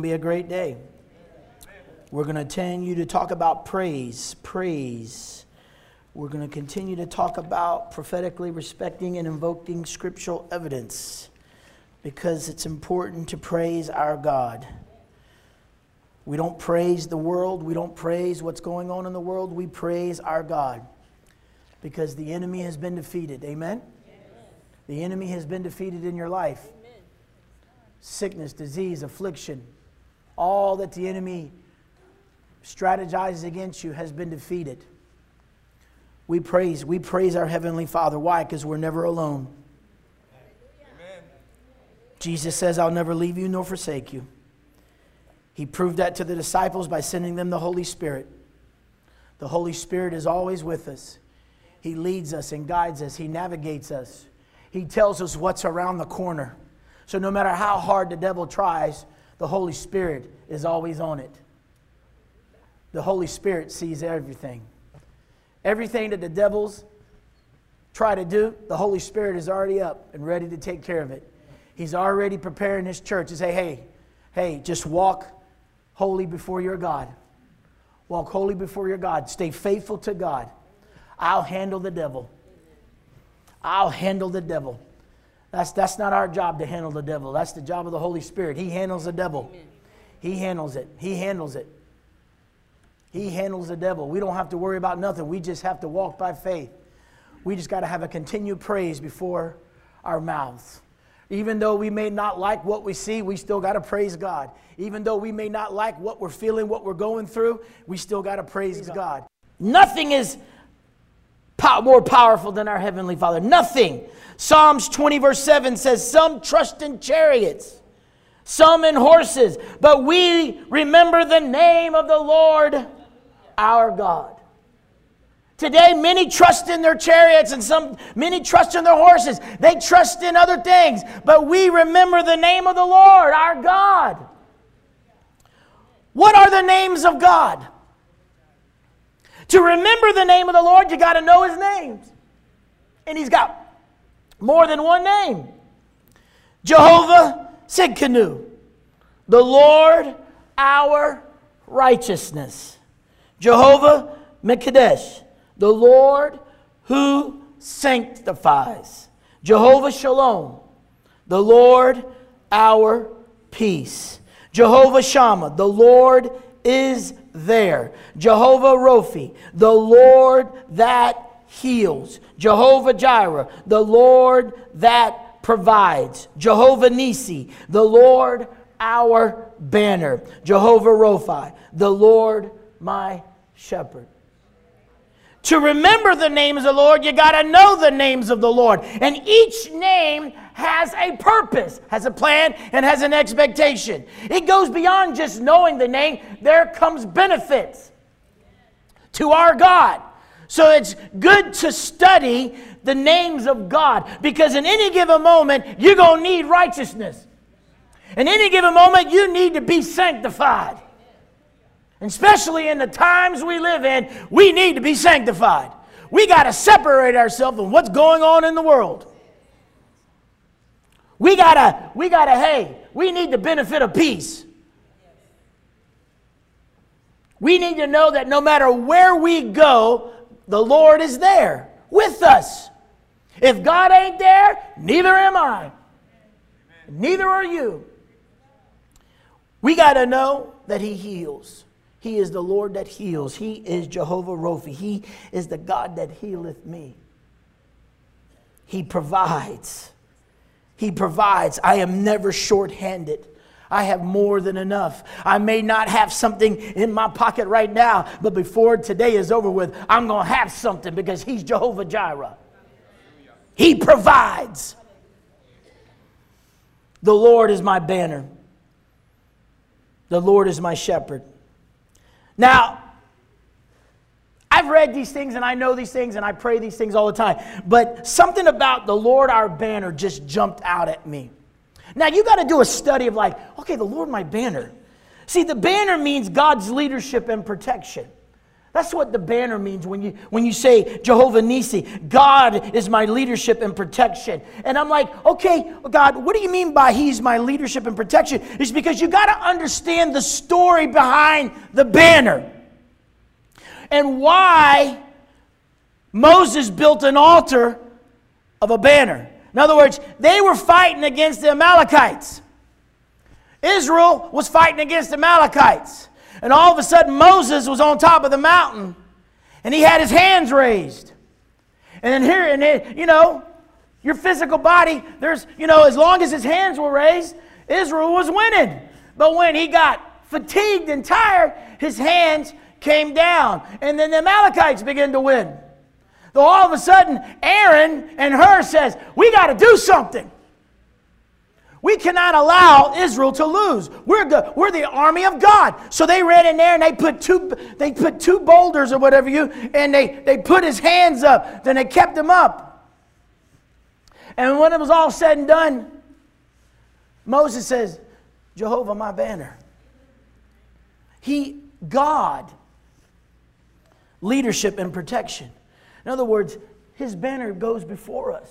be a great day. We're going to continue to talk about praise, praise. We're going to continue to talk about prophetically respecting and invoking scriptural evidence because it's important to praise our God. We don't praise the world, we don't praise what's going on in the world, we praise our God because the enemy has been defeated. Amen? The enemy has been defeated in your life. Sickness, disease, affliction, all that the enemy strategizes against you has been defeated. We praise, we praise our Heavenly Father. Why? Because we're never alone. Amen. Jesus says, I'll never leave you nor forsake you. He proved that to the disciples by sending them the Holy Spirit. The Holy Spirit is always with us. He leads us and guides us, He navigates us, He tells us what's around the corner. So, no matter how hard the devil tries, the Holy Spirit is always on it. The Holy Spirit sees everything. Everything that the devils try to do, the Holy Spirit is already up and ready to take care of it. He's already preparing his church to say, hey, hey, just walk holy before your God. Walk holy before your God. Stay faithful to God. I'll handle the devil. I'll handle the devil. That's, that's not our job to handle the devil. That's the job of the Holy Spirit. He handles the devil. Amen. He handles it. He handles it. He handles the devil. We don't have to worry about nothing. We just have to walk by faith. We just got to have a continued praise before our mouths. Even though we may not like what we see, we still got to praise God. Even though we may not like what we're feeling, what we're going through, we still got to praise God. God. Nothing is more powerful than our Heavenly Father. Nothing. Psalms 20, verse 7 says, Some trust in chariots, some in horses, but we remember the name of the Lord our God. Today, many trust in their chariots and some many trust in their horses. They trust in other things, but we remember the name of the Lord, our God. What are the names of God? To remember the name of the Lord, you got to know his names. And he's got more than one name. Jehovah Tsidkenu, the Lord our righteousness. Jehovah Mekadesh, the Lord who sanctifies. Jehovah Shalom, the Lord our peace. Jehovah Shammah, the Lord is there. Jehovah Rophi, the Lord that heals. Jehovah Jireh, the Lord that provides. Jehovah Nisi, the Lord our banner. Jehovah Rophi, the Lord my shepherd. To remember the names of the Lord, you got to know the names of the Lord. And each name has a purpose, has a plan, and has an expectation. It goes beyond just knowing the name, there comes benefits to our God. So it's good to study the names of God because in any given moment, you're going to need righteousness. In any given moment, you need to be sanctified. And especially in the times we live in, we need to be sanctified. We got to separate ourselves from what's going on in the world. We got to, we got to, hey, we need the benefit of peace. We need to know that no matter where we go, the Lord is there with us. If God ain't there, neither am I. Neither are you. We got to know that He heals. He is the Lord that heals. He is Jehovah Rophi. He is the God that healeth me. He provides. He provides. I am never short handed. I have more than enough. I may not have something in my pocket right now, but before today is over with, I'm going to have something because He's Jehovah Jireh. He provides. The Lord is my banner, the Lord is my shepherd. Now, I've read these things and I know these things and I pray these things all the time, but something about the Lord our banner just jumped out at me. Now you got to do a study of like, okay, the Lord my banner. See, the banner means God's leadership and protection. That's what the banner means when you, when you say Jehovah Nisi, God is my leadership and protection. And I'm like, okay, God, what do you mean by He's my leadership and protection? It's because you got to understand the story behind the banner and why Moses built an altar of a banner. In other words, they were fighting against the Amalekites. Israel was fighting against the Amalekites. And all of a sudden, Moses was on top of the mountain and he had his hands raised. And then here, and it, you know, your physical body, there's, you know, as long as his hands were raised, Israel was winning. But when he got fatigued and tired, his hands came down. And then the Amalekites began to win. So all of a sudden, Aaron and Hur says, We got to do something. We cannot allow Israel to lose. We're the, we're the army of God. So they ran in there and they put two, they put two boulders or whatever you, and they, they put his hands up. Then they kept him up. And when it was all said and done, Moses says, Jehovah, my banner. He, God, leadership and protection. In other words, his banner goes before us.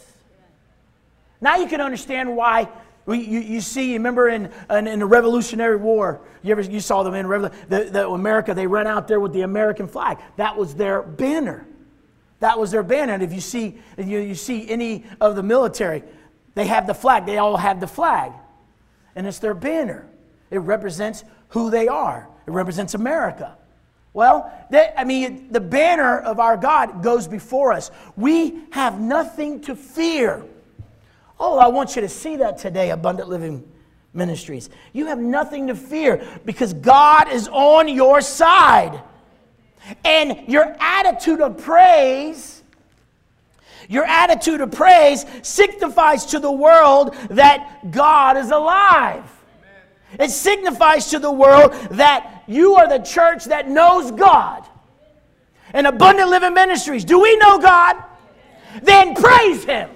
Now you can understand why you, you see, remember in, in, in, the Revolutionary War, you ever you saw them in the, the America, they ran out there with the American flag. That was their banner. That was their banner. And if you see, you, you see any of the military, they have the flag. They all have the flag. And it's their banner. It represents who they are. It represents America. Well, they, I mean, the banner of our God goes before us. We have nothing to fear. Oh, I want you to see that today, Abundant Living Ministries. You have nothing to fear because God is on your side. And your attitude of praise, your attitude of praise signifies to the world that God is alive. It signifies to the world that you are the church that knows God. And Abundant Living Ministries, do we know God? Then praise Him.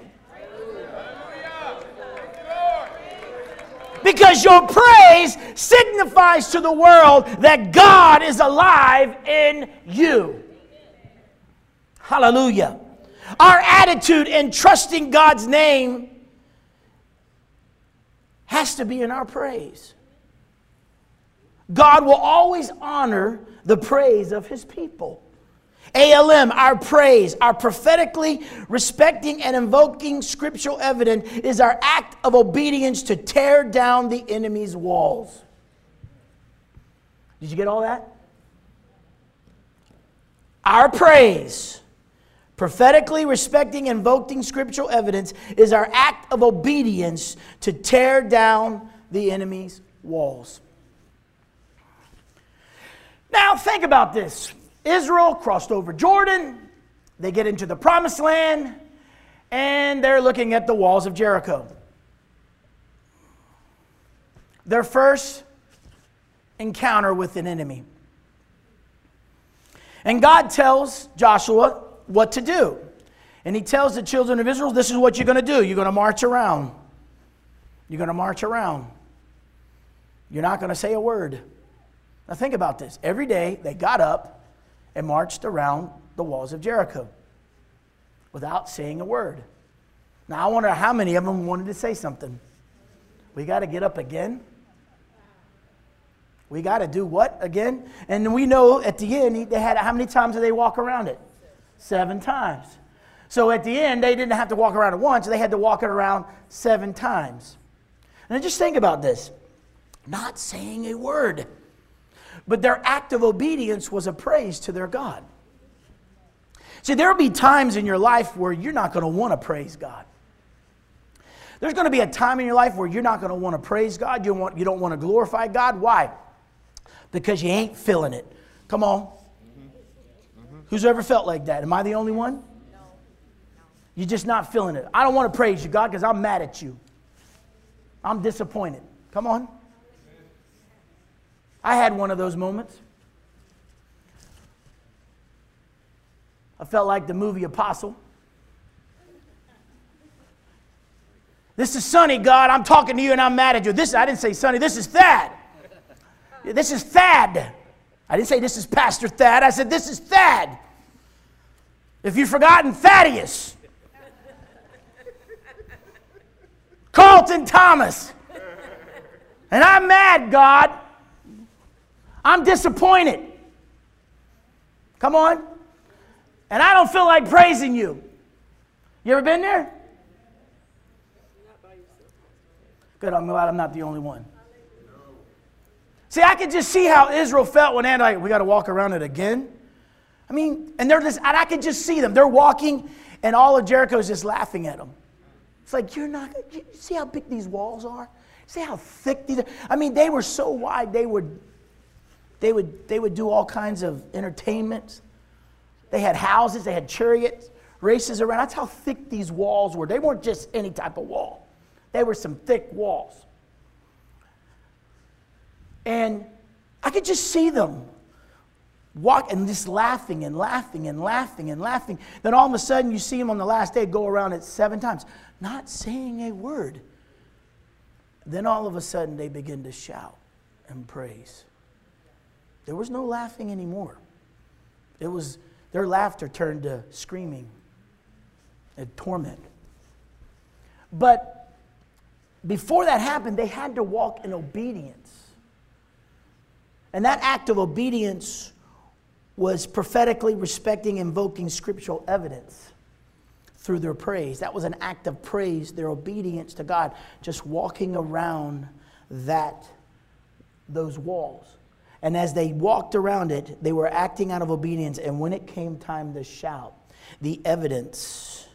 Because your praise signifies to the world that God is alive in you. Hallelujah. Our attitude in trusting God's name has to be in our praise. God will always honor the praise of his people. ALM, our praise, our prophetically respecting and invoking scriptural evidence is our act of obedience to tear down the enemy's walls. Did you get all that? Our praise, prophetically respecting and invoking scriptural evidence, is our act of obedience to tear down the enemy's walls. Now, think about this. Israel crossed over Jordan, they get into the promised land, and they're looking at the walls of Jericho. Their first encounter with an enemy. And God tells Joshua what to do. And he tells the children of Israel, This is what you're going to do. You're going to march around. You're going to march around. You're not going to say a word. Now, think about this. Every day they got up and marched around the walls of Jericho without saying a word. Now, I wonder how many of them wanted to say something. We got to get up again. We got to do what again? And we know at the end, they had how many times did they walk around it? Seven times. So at the end, they didn't have to walk around it once, they had to walk it around seven times. And just think about this not saying a word. But their act of obedience was a praise to their God. See, there will be times in your life where you're not going to want to praise God. There's going to be a time in your life where you're not going to want to praise God. You, want, you don't want to glorify God. Why? Because you ain't feeling it. Come on. Who's ever felt like that? Am I the only one? You're just not feeling it. I don't want to praise you, God, because I'm mad at you. I'm disappointed. Come on. I had one of those moments. I felt like the movie Apostle. This is Sonny, God. I'm talking to you and I'm mad at you. This I didn't say Sonny. This is Thad. This is Thad. I didn't say this is Pastor Thad. I said this is Thad. If you've forgotten, Thaddeus. Carlton Thomas. And I'm mad, God. I'm disappointed. Come on. And I don't feel like praising you. You ever been there? Good, I'm glad I'm not the only one. See, I could just see how Israel felt when they're like, we got to walk around it again. I mean, and they're just, and I could just see them. They're walking, and all of Jericho's just laughing at them. It's like, you're not, you see how big these walls are? See how thick these are? I mean, they were so wide, they would, they would, they would do all kinds of entertainments. They had houses, they had chariots, races around. That's how thick these walls were. They weren't just any type of wall, they were some thick walls. And I could just see them walk and just laughing and laughing and laughing and laughing. Then all of a sudden, you see them on the last day go around it seven times, not saying a word. Then all of a sudden, they begin to shout and praise. There was no laughing anymore. It was their laughter turned to screaming and torment. But before that happened, they had to walk in obedience. And that act of obedience was prophetically respecting, invoking scriptural evidence through their praise. That was an act of praise, their obedience to God, just walking around that those walls. And as they walked around it, they were acting out of obedience. And when it came time to shout, the evidence,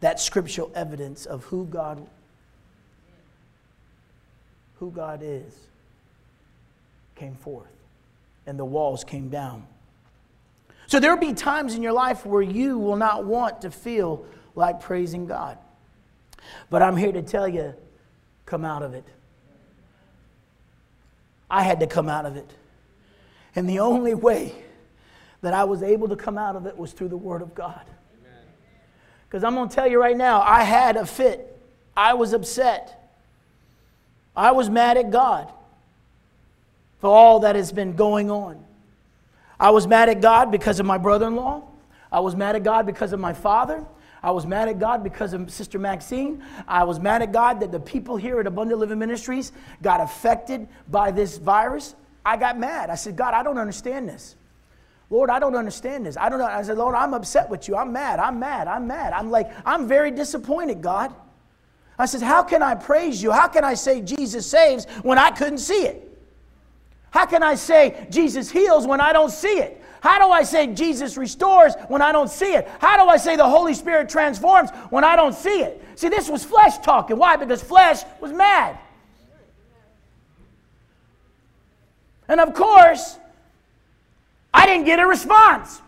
that scriptural evidence of who God who God is came forth and the walls came down. So there'll be times in your life where you will not want to feel like praising God. But I'm here to tell you come out of it. I had to come out of it. And the only way that I was able to come out of it was through the Word of God. Because I'm going to tell you right now, I had a fit. I was upset. I was mad at God for all that has been going on. I was mad at God because of my brother in law. I was mad at God because of my father. I was mad at God because of Sister Maxine. I was mad at God that the people here at Abundant Living Ministries got affected by this virus. I got mad. I said, God, I don't understand this. Lord, I don't understand this. I don't know. I said, Lord, I'm upset with you. I'm mad. I'm mad. I'm mad. I'm like, I'm very disappointed, God. I said, How can I praise you? How can I say Jesus saves when I couldn't see it? How can I say Jesus heals when I don't see it? How do I say Jesus restores when I don't see it? How do I say the Holy Spirit transforms when I don't see it? See, this was flesh talking. Why? Because flesh was mad. And of course, I didn't get a response.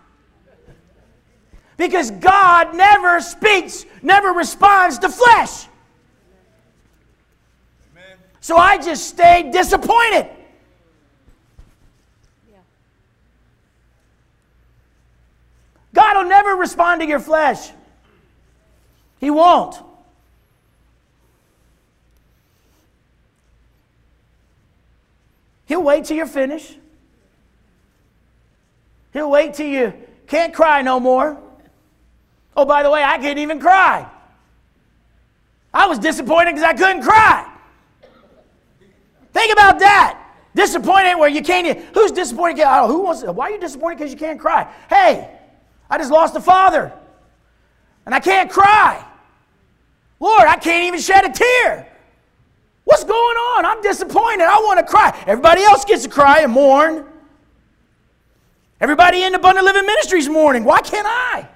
Because God never speaks, never responds to flesh. Amen. So I just stayed disappointed. God will never respond to your flesh. He won't. He'll wait till you're finished. He'll wait till you can't cry no more. Oh, by the way, I can't even cry. I was disappointed because I couldn't cry. Think about that. Disappointed where you can't. Who's disappointed? Oh, who wants? Why are you disappointed because you can't cry? Hey, I just lost a father, and I can't cry. Lord, I can't even shed a tear. What's going on? I'm disappointed. I want to cry. Everybody else gets to cry and mourn. Everybody in the Abundant Living Ministries mourning. Why can't I?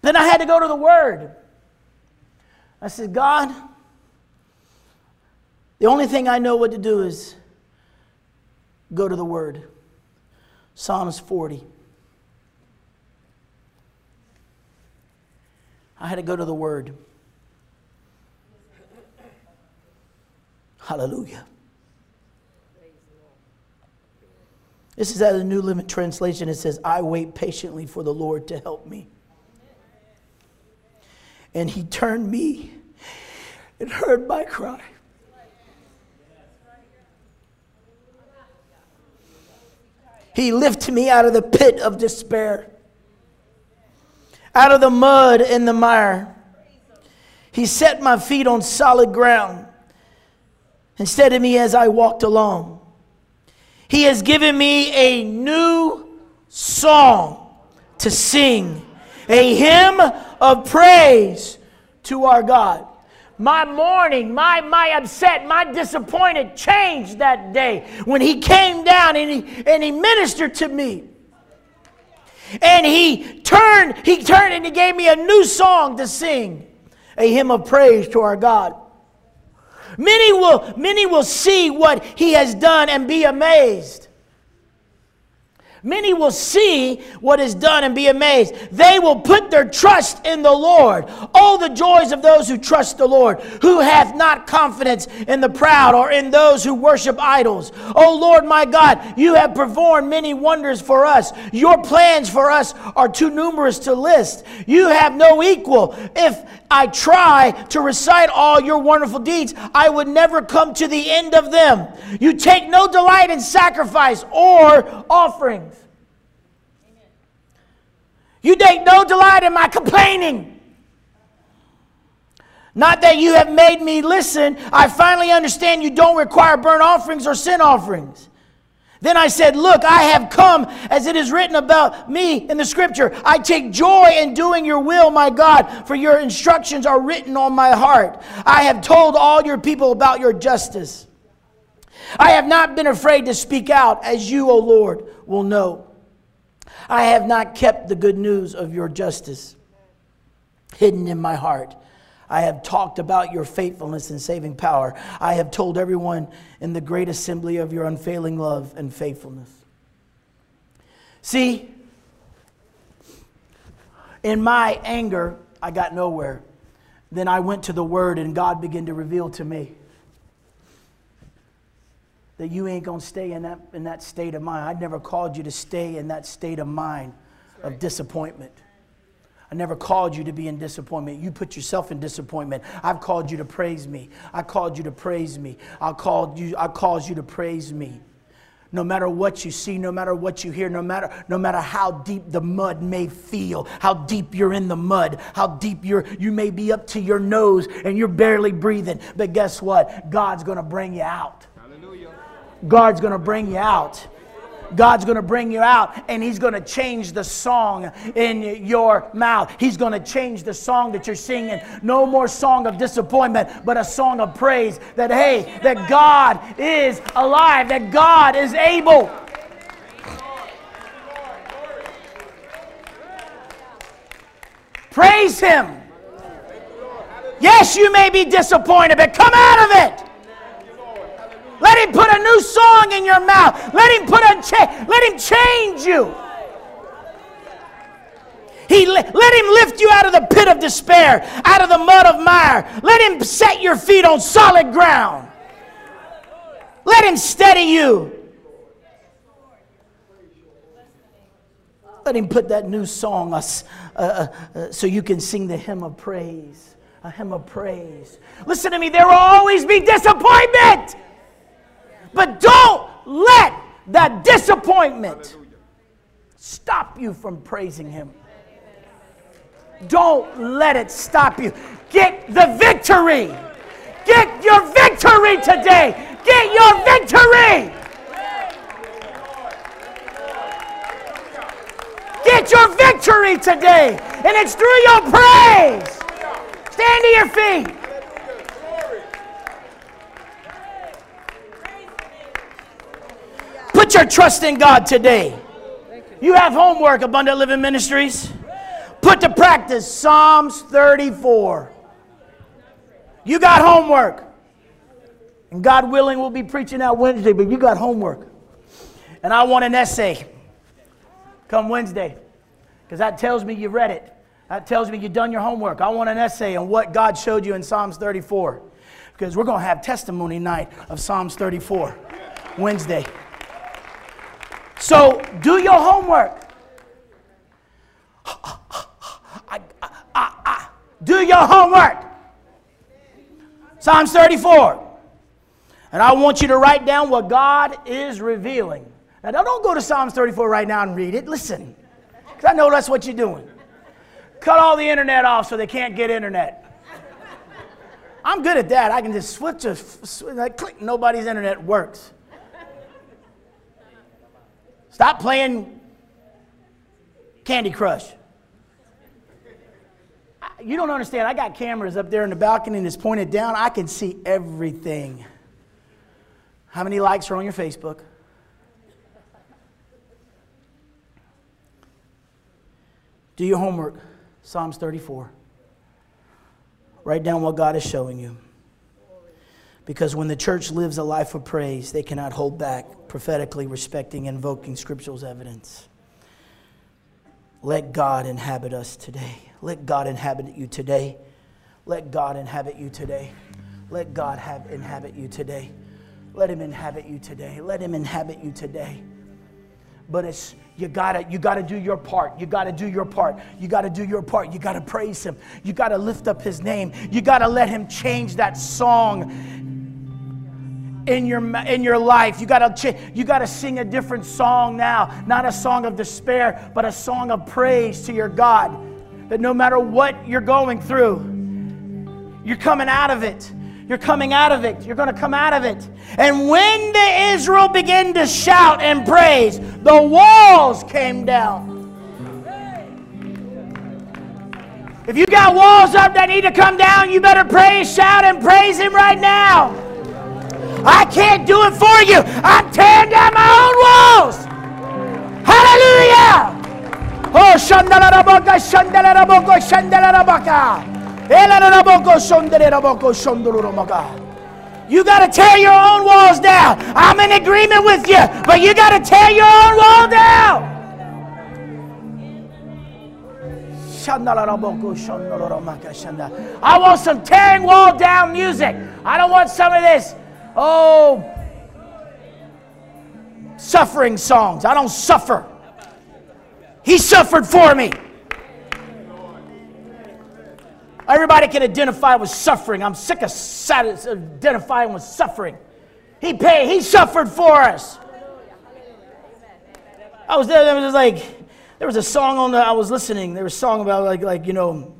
Then I had to go to the Word. I said, God, the only thing I know what to do is go to the Word. Psalms 40. I had to go to the Word. Hallelujah. This is out of the New Living Translation. It says, I wait patiently for the Lord to help me. And he turned me and heard my cry. He lifted me out of the pit of despair out of the mud and the mire. He set my feet on solid ground and steadied me as I walked along. He has given me a new song to sing, a hymn of praise to our God. My mourning, my, my upset, my disappointed changed that day when he came down and he, and he ministered to me. And he turned, he turned and he gave me a new song to sing, a hymn of praise to our God. Many will, many will see what he has done and be amazed. Many will see what is done and be amazed. They will put their trust in the Lord. All the joys of those who trust the Lord, who hath not confidence in the proud or in those who worship idols. O Lord my God, you have performed many wonders for us. Your plans for us are too numerous to list. You have no equal. If I try to recite all your wonderful deeds, I would never come to the end of them. You take no delight in sacrifice or offerings. You take no delight in my complaining. Not that you have made me listen. I finally understand you don't require burnt offerings or sin offerings. Then I said, Look, I have come as it is written about me in the scripture. I take joy in doing your will, my God, for your instructions are written on my heart. I have told all your people about your justice. I have not been afraid to speak out, as you, O Lord, will know. I have not kept the good news of your justice hidden in my heart. I have talked about your faithfulness and saving power. I have told everyone in the great assembly of your unfailing love and faithfulness. See, in my anger, I got nowhere. Then I went to the Word, and God began to reveal to me that you ain't going to stay in that, in that state of mind. I never called you to stay in that state of mind of disappointment. I never called you to be in disappointment. You put yourself in disappointment. I've called you to praise me. I called you to praise me. I called you, I caused you to praise me. No matter what you see, no matter what you hear, no matter, no matter how deep the mud may feel, how deep you're in the mud, how deep you're, you may be up to your nose and you're barely breathing. But guess what? God's going to bring you out. God's going to bring you out. God's going to bring you out and He's going to change the song in your mouth. He's going to change the song that you're singing. No more song of disappointment, but a song of praise that, hey, that God is alive, that God is able. Praise Him. Yes, you may be disappointed, but come out of it. Let him put a new song in your mouth. Let him put a cha- let him change you. He let him lift you out of the pit of despair, out of the mud of mire. Let him set your feet on solid ground. Let him steady you. Let him put that new song uh, uh, uh, so you can sing the hymn of praise. A hymn of praise. Listen to me, there will always be disappointment. But don't let that disappointment stop you from praising Him. Don't let it stop you. Get the victory. Get your victory today. Get your victory. Get your victory today. And it's through your praise. Stand to your feet. Put your trust in God today. You have homework, Abundant Living Ministries. Put to practice Psalms 34. You got homework. And God willing, we'll be preaching out Wednesday, but you got homework. And I want an essay come Wednesday because that tells me you read it. That tells me you've done your homework. I want an essay on what God showed you in Psalms 34 because we're going to have testimony night of Psalms 34 Wednesday. So do your homework. I, I, I, do your homework. Psalms 34. And I want you to write down what God is revealing. Now, don't go to Psalms 34 right now and read it. Listen, because I know that's what you're doing. Cut all the internet off so they can't get internet. I'm good at that. I can just switch, a, like, click, nobody's internet works. Stop playing Candy Crush. You don't understand. I got cameras up there in the balcony and it's pointed down. I can see everything. How many likes are on your Facebook? Do your homework. Psalms 34. Write down what God is showing you. Because when the church lives a life of praise, they cannot hold back prophetically respecting invoking scriptural evidence. Let God inhabit us today. Let God inhabit you today. Let God inhabit you today. Let God have, inhabit you today. Let Him inhabit you today. Let Him inhabit you today. But it's you gotta you gotta do your part. You gotta do your part. You gotta do your part. You gotta praise Him. You gotta lift up His name. You gotta let Him change that song in your in your life. You got to you got to sing a different song now, not a song of despair, but a song of praise to your God. That no matter what you're going through, you're coming out of it. You're coming out of it. You're going to come out of it. And when the Israel began to shout and praise, the walls came down. If you got walls up that need to come down, you better praise, shout, and praise Him right now. I can't do it for you. I'm tearing down my own walls. Hallelujah. Oh, Shandalarabaka, Shandalaraboko, Shandalarabaka. You got to tear your own walls down. I'm in agreement with you, but you got to tear your own wall down. I want some tearing wall down music. I don't want some of this oh, suffering songs. I don't suffer. He suffered for me. Everybody can identify with suffering. I'm sick of identifying with suffering. He paid, he suffered for us. I was there, there was like, there was a song on the, I was listening, there was a song about like, like, you know,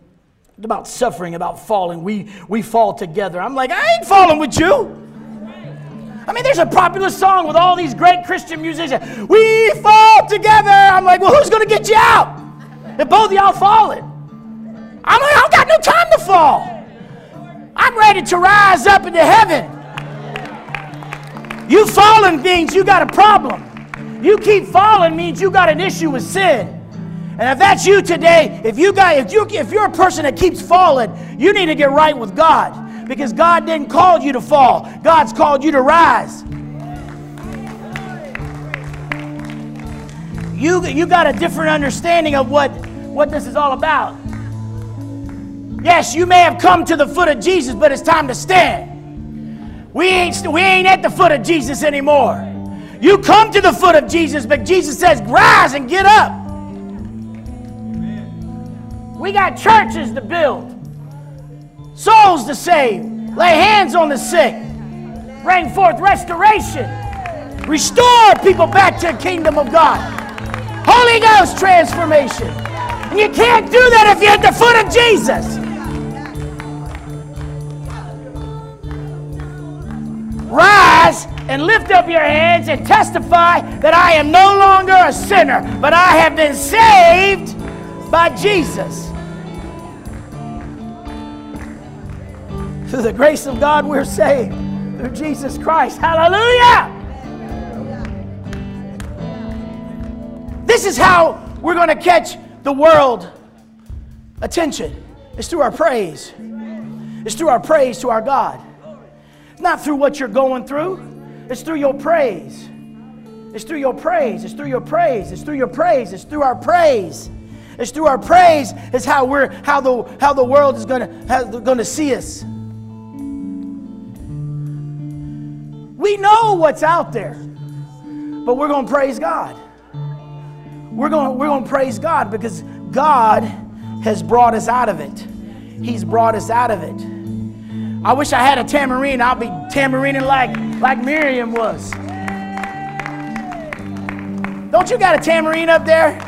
about suffering, about falling. We, we fall together. I'm like, I ain't falling with you. I mean, there's a popular song with all these great Christian musicians. We fall together. I'm like, well, who's going to get you out? If both of y'all falling. I'm like, I got no time to fall. I'm ready to rise up into heaven. You falling means you got a problem. You keep falling means you got an issue with sin. And if that's you today, if you got if you if you're a person that keeps falling, you need to get right with God because God didn't call you to fall, God's called you to rise. You, you got a different understanding of what, what this is all about. Yes, you may have come to the foot of Jesus, but it's time to stand. We ain't, we ain't at the foot of Jesus anymore. You come to the foot of Jesus, but Jesus says, rise and get up. We got churches to build souls to save, lay hands on the sick, bring forth restoration, restore people back to the kingdom of God, Holy Ghost transformation. And you can't do that if you're at the foot of Jesus. Rise and lift up your hands and testify that I am no longer a sinner, but I have been saved by Jesus. Through the grace of God, we're saved. Through Jesus Christ. Hallelujah! This is how we're going to catch the world attention. It's through our praise. It's through our praise to our God. It's not through what you're going through. It's through your praise. It's through your praise. It's through your praise. It's through your praise. It's through our praise. It's through our praise is how we're how the how the world is gonna gonna see us. We know what's out there, but we're going to praise God. We're going, we're going to praise God because God has brought us out of it. He's brought us out of it. I wish I had a tambourine. I'll be tambourining like, like Miriam was. Don't you got a tambourine up there?